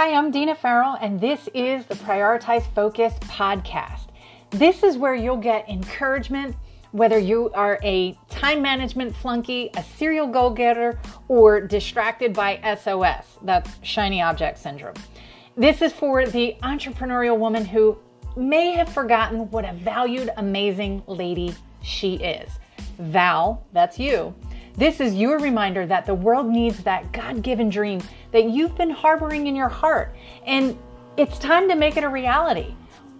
Hi, I'm Dina Farrell, and this is the Prioritize Focus podcast. This is where you'll get encouragement, whether you are a time management flunky, a serial goal getter, or distracted by SOS that's shiny object syndrome. This is for the entrepreneurial woman who may have forgotten what a valued, amazing lady she is. Val, that's you. This is your reminder that the world needs that God given dream that you've been harboring in your heart. And it's time to make it a reality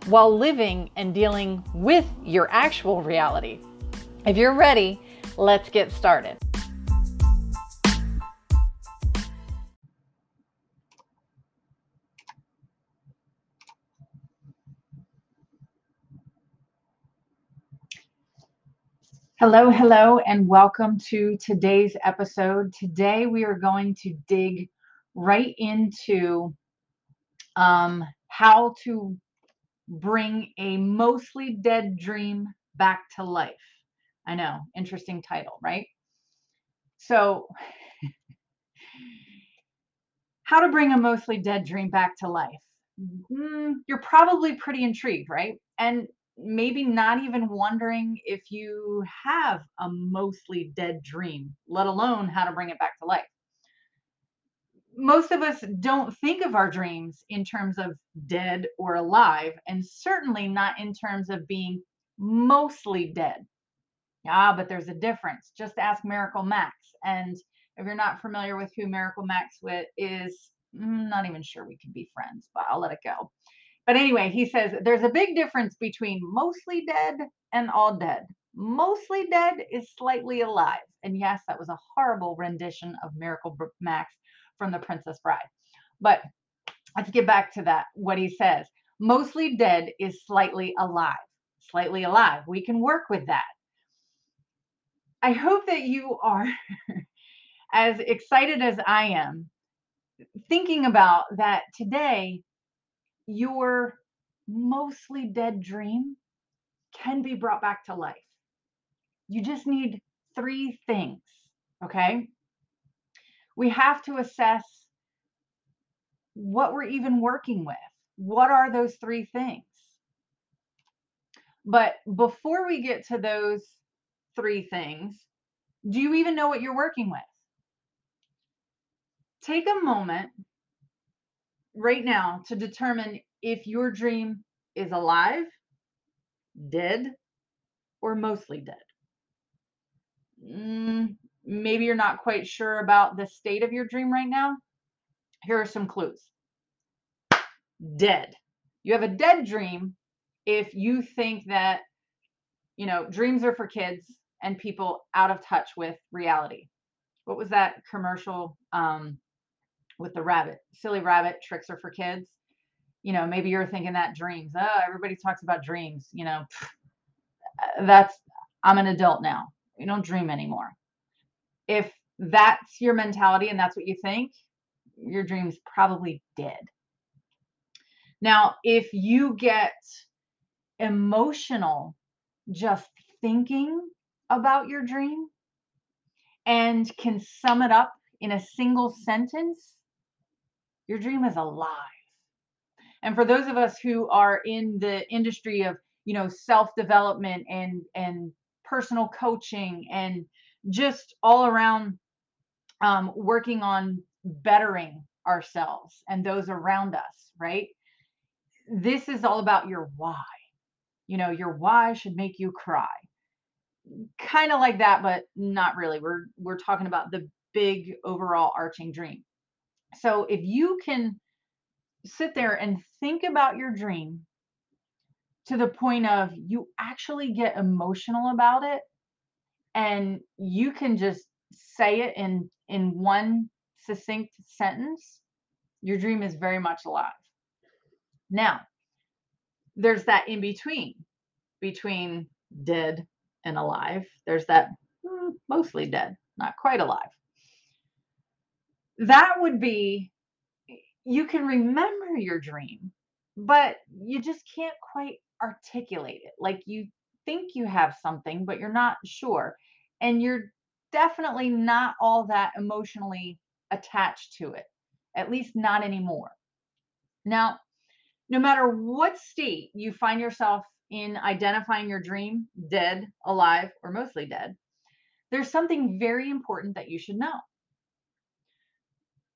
while living and dealing with your actual reality. If you're ready, let's get started. Hello, hello, and welcome to today's episode. Today we are going to dig right into um, how to bring a mostly dead dream back to life. I know, interesting title, right? So, how to bring a mostly dead dream back to life. Mm, you're probably pretty intrigued, right? And maybe not even wondering if you have a mostly dead dream, let alone how to bring it back to life. Most of us don't think of our dreams in terms of dead or alive, and certainly not in terms of being mostly dead. Ah, but there's a difference. Just ask Miracle Max. And if you're not familiar with who Miracle Max is, I'm mm, not even sure we can be friends, but I'll let it go. But anyway, he says there's a big difference between mostly dead and all dead. Mostly dead is slightly alive. And yes, that was a horrible rendition of Miracle Max from The Princess Bride. But let's get back to that, what he says. Mostly dead is slightly alive. Slightly alive. We can work with that. I hope that you are as excited as I am thinking about that today your mostly dead dream can be brought back to life. You just need three things, okay? We have to assess what we're even working with. What are those three things? But before we get to those three things, do you even know what you're working with? Take a moment right now to determine if your dream is alive, dead, or mostly dead. Mm, maybe you're not quite sure about the state of your dream right now. Here are some clues dead. You have a dead dream if you think that, you know, dreams are for kids and people out of touch with reality. What was that commercial? Um, with the rabbit. Silly rabbit Trix are for kids. You know, maybe you're thinking that dreams. Oh, everybody talks about dreams. You know, uh, that's I'm an adult now. You don't dream anymore. If that's your mentality and that's what you think, your dream's probably dead. Now, if you get emotional just thinking about your dream and can sum it up in a single sentence, your dream is alive. And for those of us who are in the industry of, you know, self-development and and personal coaching and just all around um, working on bettering ourselves and those around us, right? This is all about your why. You know, your why should make you cry. Kind of like that, but not really. We're we're talking about the big overall arching dream. So if you can sit there and think about your dream to the point of you actually get emotional about it and you can just say it in in one succinct sentence your dream is very much alive. Now there's that in between between dead and alive. There's that mm, mostly dead not quite alive that would be you can remember your dream, but you just can't quite articulate it. Like you think you have something, but you're not sure. And you're definitely not all that emotionally attached to it, at least not anymore. Now, no matter what state you find yourself in identifying your dream, dead, alive, or mostly dead, there's something very important that you should know.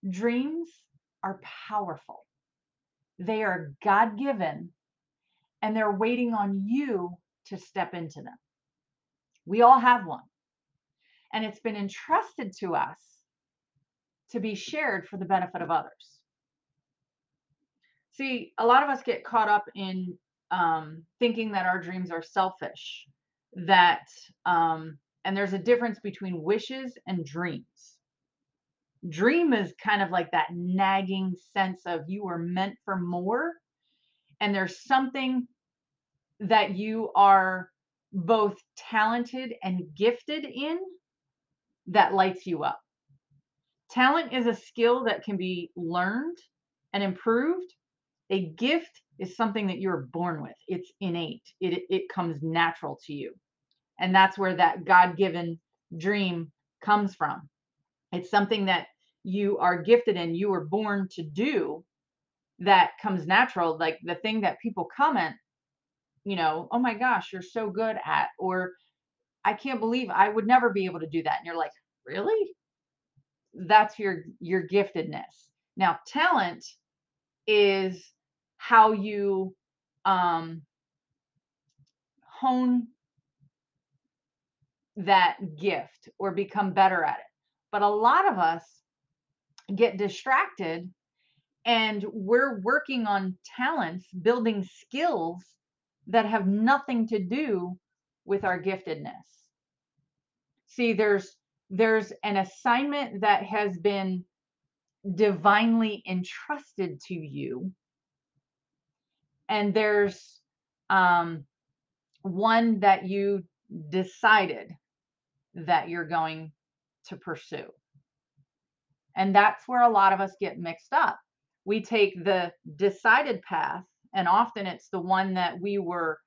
Dreams are powerful. They are God given and they're waiting on you to step into them. We all have one, and it's been entrusted to us to be shared for the benefit of others. See, a lot of us get caught up in um, thinking that our dreams are selfish, that, um, and there's a difference between wishes and dreams. Dream is kind of like that nagging sense of you were meant for more, and there's something that you are both talented and gifted in that lights you up. Talent is a skill that can be learned and improved. A gift is something that you're born with. It's innate. It it comes natural to you. And that's where that God-given dream comes from. It's something that you are gifted in, you were born to do that comes natural. Like the thing that people comment you know, "Oh my gosh, you're so good at," or "I can't believe I would never be able to do that." And you're like, "Really?" That's your your giftedness. Now, talent is how you um hone that gift or become better at it. But a lot of us get distracted and we're working on talents, building skills that have nothing to do with our giftedness. See, there's there's an assignment that has been divinely entrusted to you and there's um one that you decided that you're going to pursue. And that's where a lot of us get mixed up. We take the decided path, and often it's the one that we were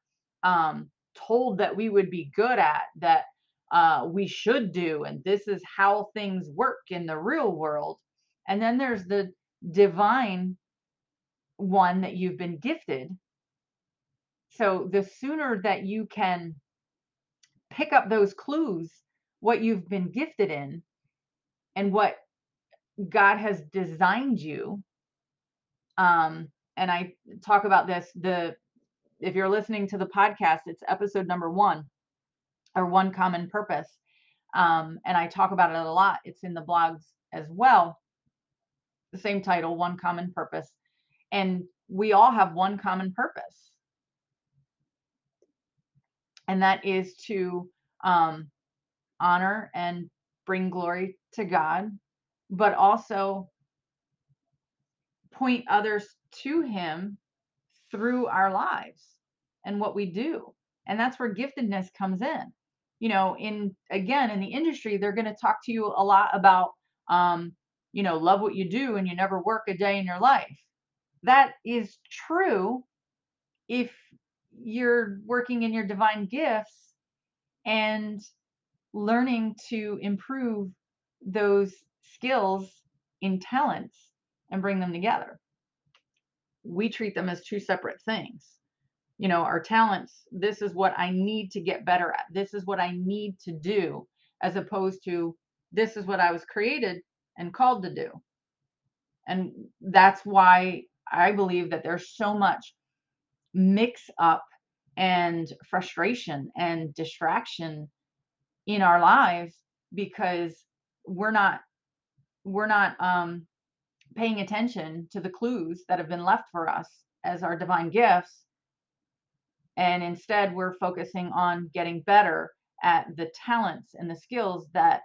um, told that we would be good at, that uh, we should do, and this is how things work in the real world. And then there's the divine one that you've been gifted. So the sooner that you can pick up those clues, what you've been gifted in, and what God has designed you. Um, and I talk about this. The if you're listening to the podcast, it's episode number one, or one common purpose. Um, and I talk about it a lot. It's in the blogs as well. The same title, one common purpose. And we all have one common purpose. And that is to um, honor and bring glory to God but also point others to him through our lives and what we do. And that's where giftedness comes in. You know, in again, in the industry, they're going to talk to you a lot about, um, you know, love what you do and you never work a day in your life. That is true if you're working in your divine gifts and learning to improve those skills in talents and bring them together. We treat them as two separate things. You know, our talents, this is what I need to get better at. This is what I need to do, as opposed to this is what I was created and called to do. And that's why I believe that there's so much mix up and frustration and distraction in our lives because we're not we're not um, paying attention to the clues that have been left for us as our divine gifts. And instead, we're focusing on getting better at the talents and the skills that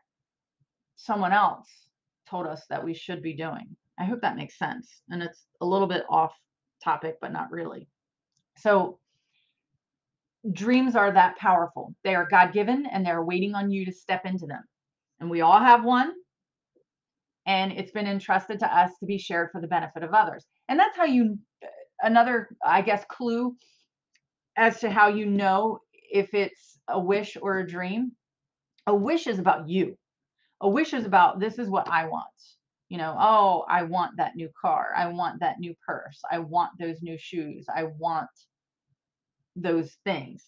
someone else told us that we should be doing. I hope that makes sense. And it's a little bit off topic, but not really. So, dreams are that powerful. They are God given and they're waiting on you to step into them. And we all have one and it's been entrusted to us to be shared for the benefit of others. And that's how you, another, I guess, clue as to how you know if it's a wish or a dream. A wish is about you. A wish is about this is what I want. You know, oh, I want that new car. I want that new purse. I want those new shoes. I want those things.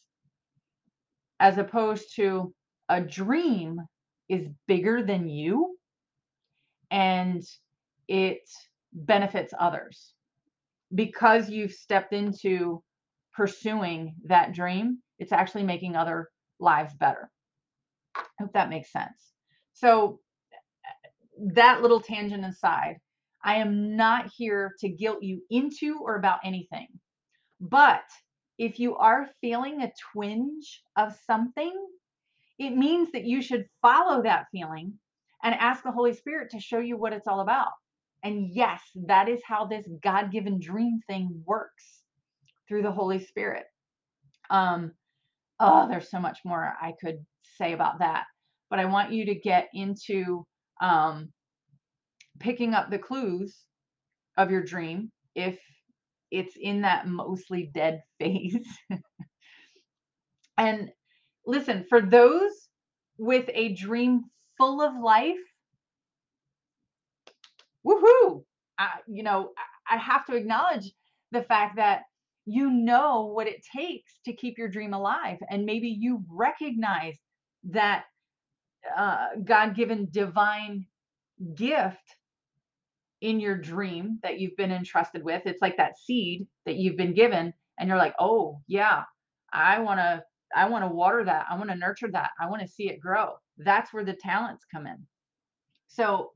As opposed to a dream is bigger than you and it benefits others. Because you've stepped into pursuing that dream it's actually making other lives better. I hope that makes sense. So that little tangent aside i am not here to guilt you into or about anything. But if you are feeling a twinge of something it means that you should follow that feeling and ask the Holy Spirit to show you what it's all about. And yes, that is how this God given dream thing works through the Holy Spirit. Um, oh, there's so much more I could say about that, but I want you to get into um, picking up the clues of your dream if it's in that mostly dead phase. and listen, for those with a dream full of life, woohoo! Uh, you know, I have to acknowledge the fact that you know what it takes to keep your dream alive. And maybe you recognize that uh, God given divine gift in your dream that you've been entrusted with. It's like that seed that you've been given, and you're like, oh, yeah, I want to. I want to water that. I want to nurture that. I want to see it grow. That's where the talents come in. So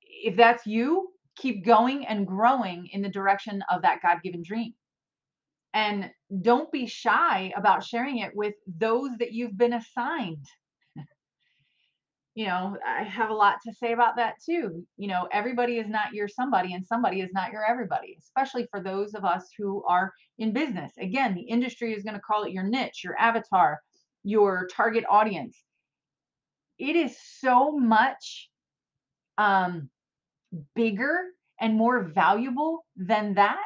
if that's you, keep going and growing in the direction of that God given dream. And don't be shy about sharing it with those that you've been assigned. You know, I have a lot to say about that too. You know, everybody is not your somebody, and somebody is not your everybody, especially for those of us who are in business. Again, the industry is going to call it your niche, your avatar, your target audience. It is so much um, bigger and more valuable than that,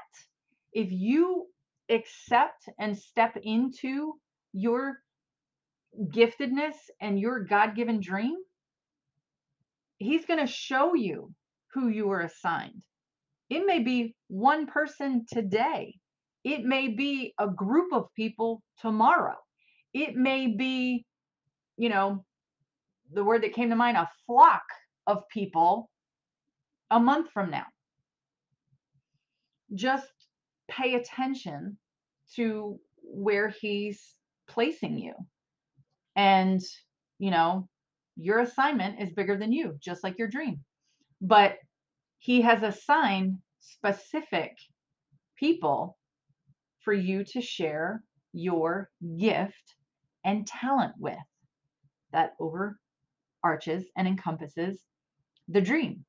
if you accept and step into your giftedness and your God given dream, He's going to show you who you were assigned. It may be one person today, it may be a group of people tomorrow, it may be, you know, the word that came to mind, a flock of people a month from now. Just pay attention to where he's placing you. And, you know, your assignment is bigger than you, just like your dream. But he has assigned specific people for you to share your gift and talent with that overarches and encompasses the dream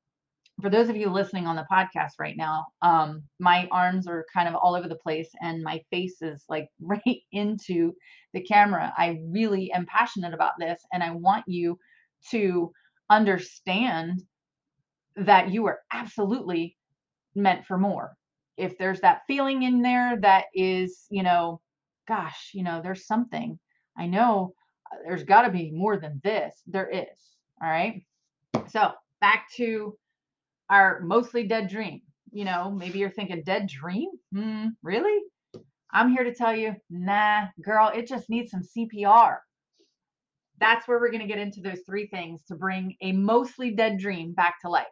for those of you listening on the podcast right now, um, my arms are kind of all over the place and my face is like right into the camera. I really am passionate about this and I want you to understand that you are absolutely meant for more. If there's that feeling in there that is, you know, gosh, you know, there's something. I know uh, there's got to be more than this. There is. All right. So back to our mostly dead dream. You know, maybe you're thinking dead dream? Hmm, really? I'm here to tell you, nah, girl, it just needs some CPR. That's where we're going to get into those three things to bring a mostly dead dream back to life.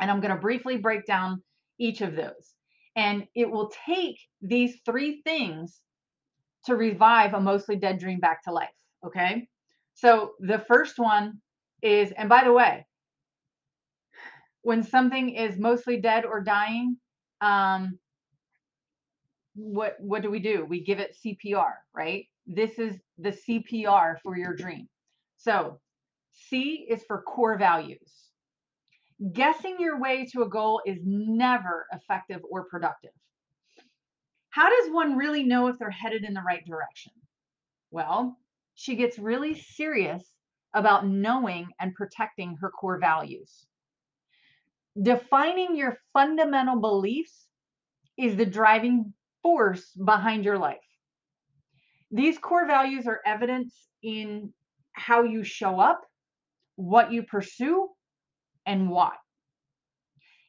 And I'm going to briefly break down each of those. And it will take these three things to revive a mostly dead dream back to life. Okay. So the first one is, and by the way, when something is mostly dead or dying, um, what what do we do? We give it CPR, right? This is the CPR for your dream. So C is for core values. Guessing your way to a goal is never effective or productive. How does one really know if they're headed in the right direction? Well, she gets really serious about knowing and protecting her core values. Defining your fundamental beliefs is the driving force behind your life. These core values are evidence in how you show up, what you pursue, and why.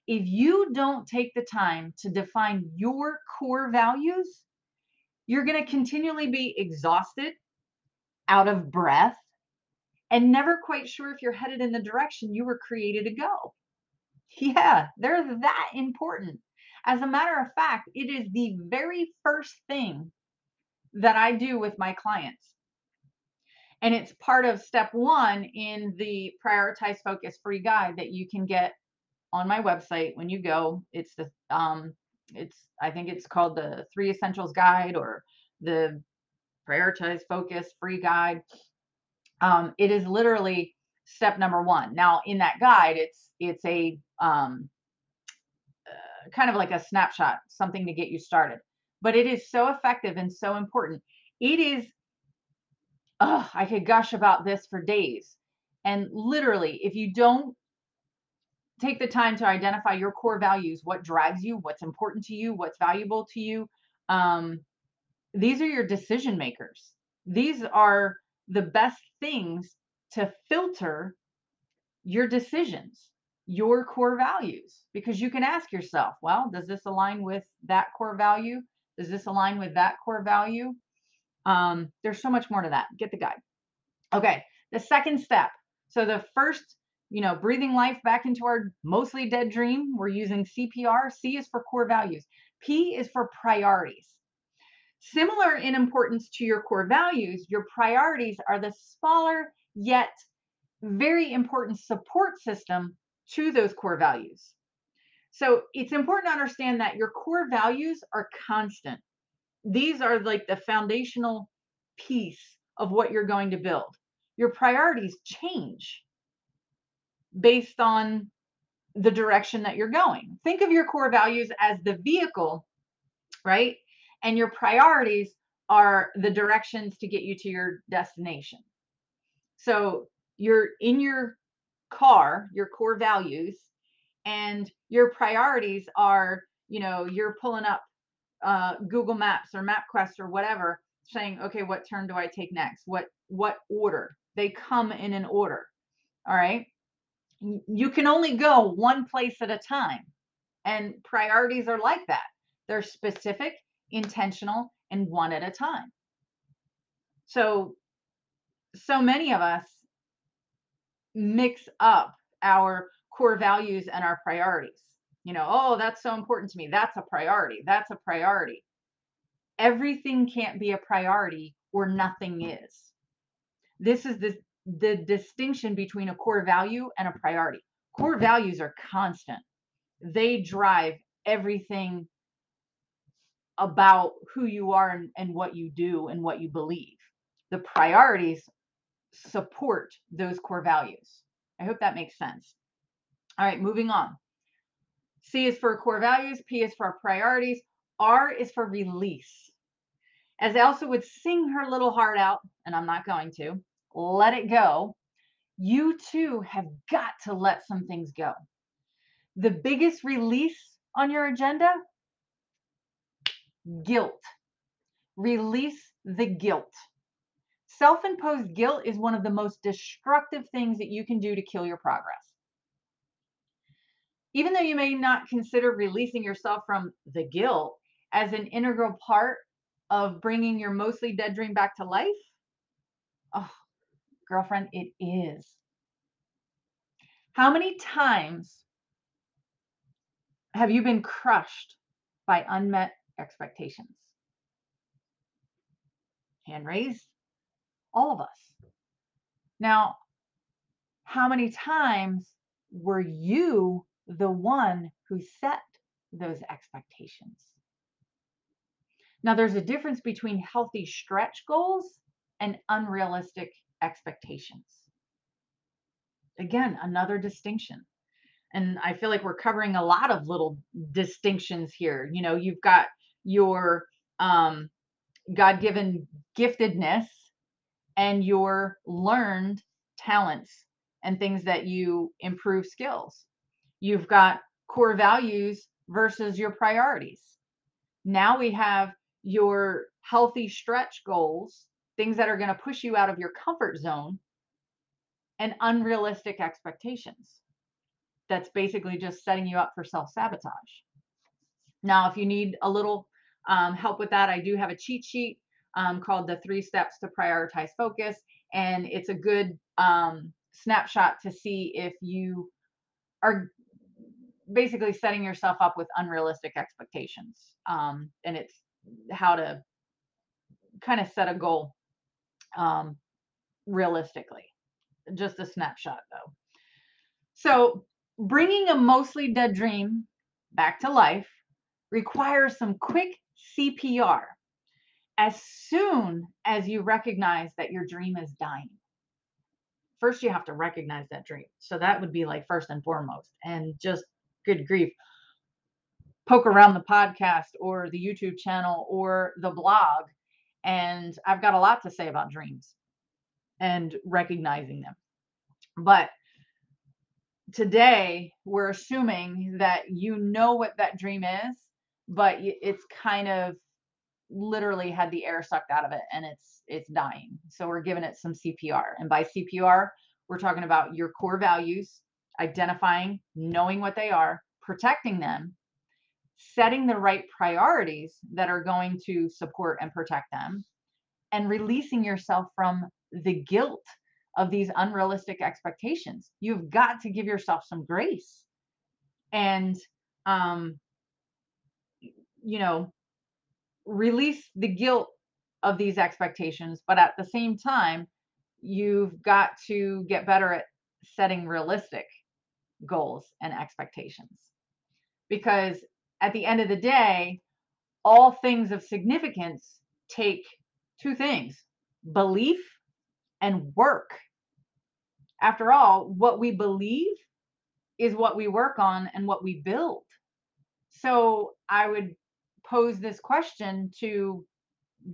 If you don't take the time to define your core values, you're going to continually be exhausted, out of breath, and never quite sure if you're headed in the direction you were created to go. Yeah, they're that important. As a matter of fact, it is the very first thing that I do with my clients. And it's part of step one in the prioritize focus free guide that you can get on my website when you go. It's the um it's I think it's called the three essentials guide or the prioritize focus free guide. Um, it is literally step number one. Now in that guide, it's it's a um, uh, kind of like a snapshot, something to get you started. But it is so effective and so important. It is. Oh, I could gush about this for days. And literally, if you don't take the time to identify your core values, what drives you, what's important to you, what's valuable to you, um, these are your decision makers. These are the best things to filter your decisions, your core values, because you can ask yourself, well, does this align with that core value? Does this align with that core value? Um, there's so much more to that. Get the guide. Okay, the second step. So the first, you know, breathing life back into our mostly dead dream, we're using CPR. C is for core values. P is for priorities. Similar in importance to your core values, your priorities are the smaller yet very important support system to those core values. So it's important to understand that your core values are constant. These are like the foundational piece of what you're going to build. Your priorities change based on the direction that you're going. Think of your core values as the vehicle, right? And your priorities are the directions to get you to your destination. So you're in your car, your core values, and your priorities are, you know, you're pulling up uh, Google Maps or MapQuest or whatever, saying, okay, what turn do I take next? What what order? They come in an order. All right. You can only go one place at a time. And priorities are like that. They're specific, intentional, and one at a time. So, so many of us mix up our core values and our priorities. You know, oh, that's so important to me. That's a priority. That's a priority. Everything can't be a priority or nothing is. This is the, the distinction between a core value and a priority. Core values are constant, they drive everything about who you are and, and what you do and what you believe. The priorities support those core values. I hope that makes sense. All right, moving on. C is for core values, P is for priorities, R is for release. As Elsa would sing her little heart out, and I'm not going to, let it go, you too have got to let some things go. The biggest release on your agenda guilt. Release the guilt. Self imposed guilt is one of the most destructive things that you can do to kill your progress. Even though you may not consider releasing yourself from the guilt as an integral part of bringing your mostly dead dream back to life, oh, girlfriend, it is. How many times have you been crushed by unmet expectations? Hand raised all of us. Now, how many times were you the one who set those expectations? Now, there's a difference between healthy stretch goals and unrealistic expectations. Again, another distinction. And I feel like we're covering a lot of little distinctions here. You know, you've got your um, God given giftedness and your learned talents and things that you improve skills. You've got core values versus your priorities. Now we have your healthy stretch goals, things that are going to push you out of your comfort zone, and unrealistic expectations. that's basically just setting you up for self sabotage. Now, if you need a little um, help with that, I do have a cheat sheet um, called the three steps to prioritize focus. And it's a good um, snapshot to see if you are basically setting yourself up with unrealistic expectations. Um, and it's how to kind of set a goal um, realistically. Just a snapshot, though. So, bringing a mostly dead dream back to life requires some quick CPR as soon as you recognize that your dream is dying. First, you have to recognize that dream. So, that would be like first and foremost. And just good grief, poke around the podcast or the YouTube channel or the blog. And I've got a lot to say about dreams and recognizing them. But today, we're assuming that you know what that dream is, but it's kind of literally had the air sucked out of it and it's it's dying. So we're giving it some CPR. And by CPR, we're talking about your core values, identifying, knowing what they are, protecting them, setting the right priorities that are going to support and protect them, and releasing yourself from the guilt of these unrealistic expectations. You've got to give yourself some grace. And um you know, release the guilt of these expectations, but at the same time, you've got to get better at setting realistic goals and expectations. Because at the end of the day, all things of significance take two things belief and work. After all, what we believe is what we work on and what we build. So I would pose this question to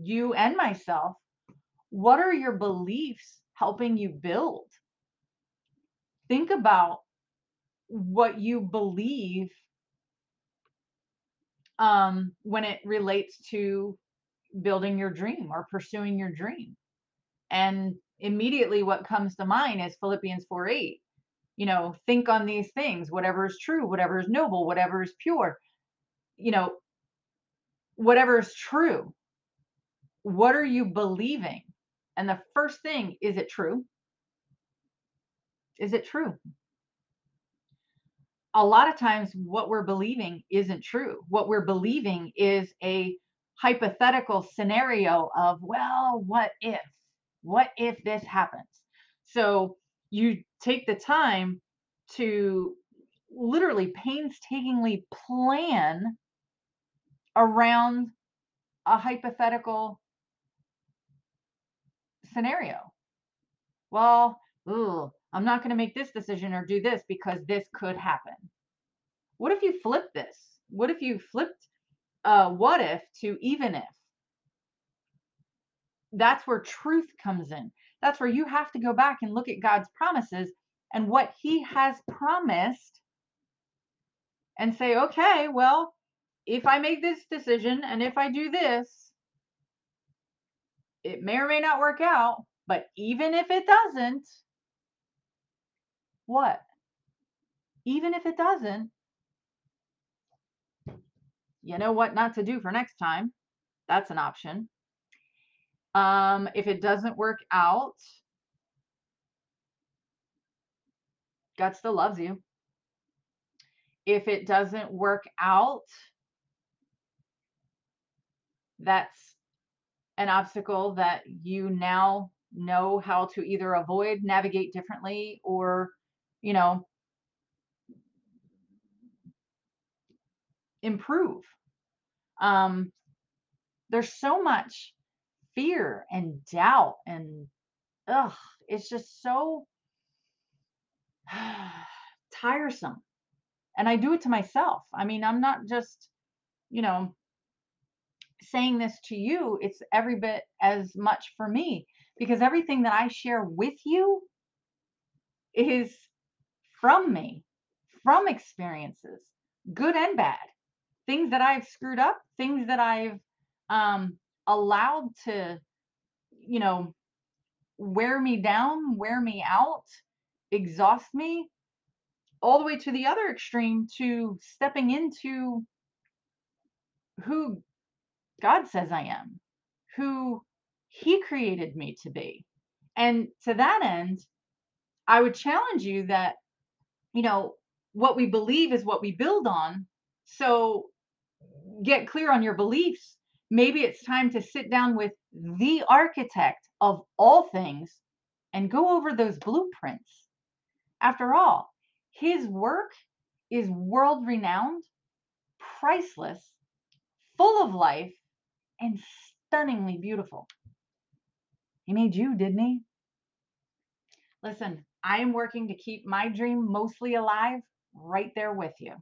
you and myself What are your beliefs helping you build? Think about what you believe um, when it relates to building your dream or pursuing your dream. And immediately what comes to mind is Philippians 4 8. You know, think on these things, whatever is true, whatever is noble, whatever is pure, you know, whatever is true. What are you believing? And the first thing, is it true? Is it true? A lot of times, what we're believing isn't true. What we're believing is a hypothetical scenario of, well, what if? What if this happens? So you take the time to literally painstakingly plan around a hypothetical scenario. Well, ooh, I'm not going to make this decision or do this because this could happen. What if you flip this? What if you flipped uh, what if to even if? That's where truth comes in. That's where you have to go back and look at God's promises and what He has promised and say, okay, well, if I make this decision and if I do this, it may or may not work out. But even if it doesn't, what? Even if it doesn't, you know what not to do for next time. That's an option. Um, if it doesn't work out, God still loves you. If it doesn't work out, that's an obstacle that you now know how to either avoid, navigate differently, or, you know, improve. Um, there's so much fear and doubt and ugh, it's just so tiresome. And I do it to myself. I mean, I'm not just, you know, saying this to you, it's every bit as much for me because everything that I share with you is from me, from experiences, good and bad, things that I've screwed up, things that I've um, allowed to, you know, wear me down, wear me out, exhaust me, all the way to the other extreme to stepping into who God says I am, who He created me to be. And to that end, I would challenge you that, you know, what we believe is what we build on. So get clear on your beliefs. Maybe it's time to sit down with the architect of all things and go over those blueprints. After all, his work is world renowned, priceless, full of life, and stunningly beautiful. He made you, didn't he? Listen, I am working to keep my dream mostly alive right there with you.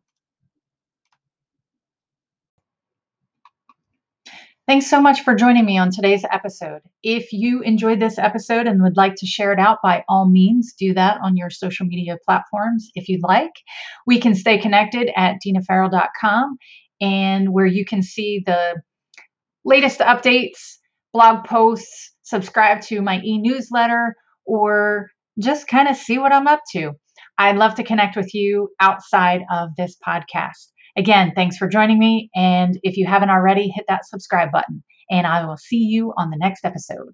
Thanks so much for joining me on today's episode. If you enjoyed this episode and would like to share it out, by all means, do that on your social media platforms if you'd like. We can stay connected at dinafarrell.com and where you can see the latest updates, blog posts, subscribe to my e newsletter, or just kind of see what I'm up to. I'd love to connect with you outside of this podcast. Again, thanks for joining me. And if you haven't already, hit that subscribe button. And I will see you on the next episode.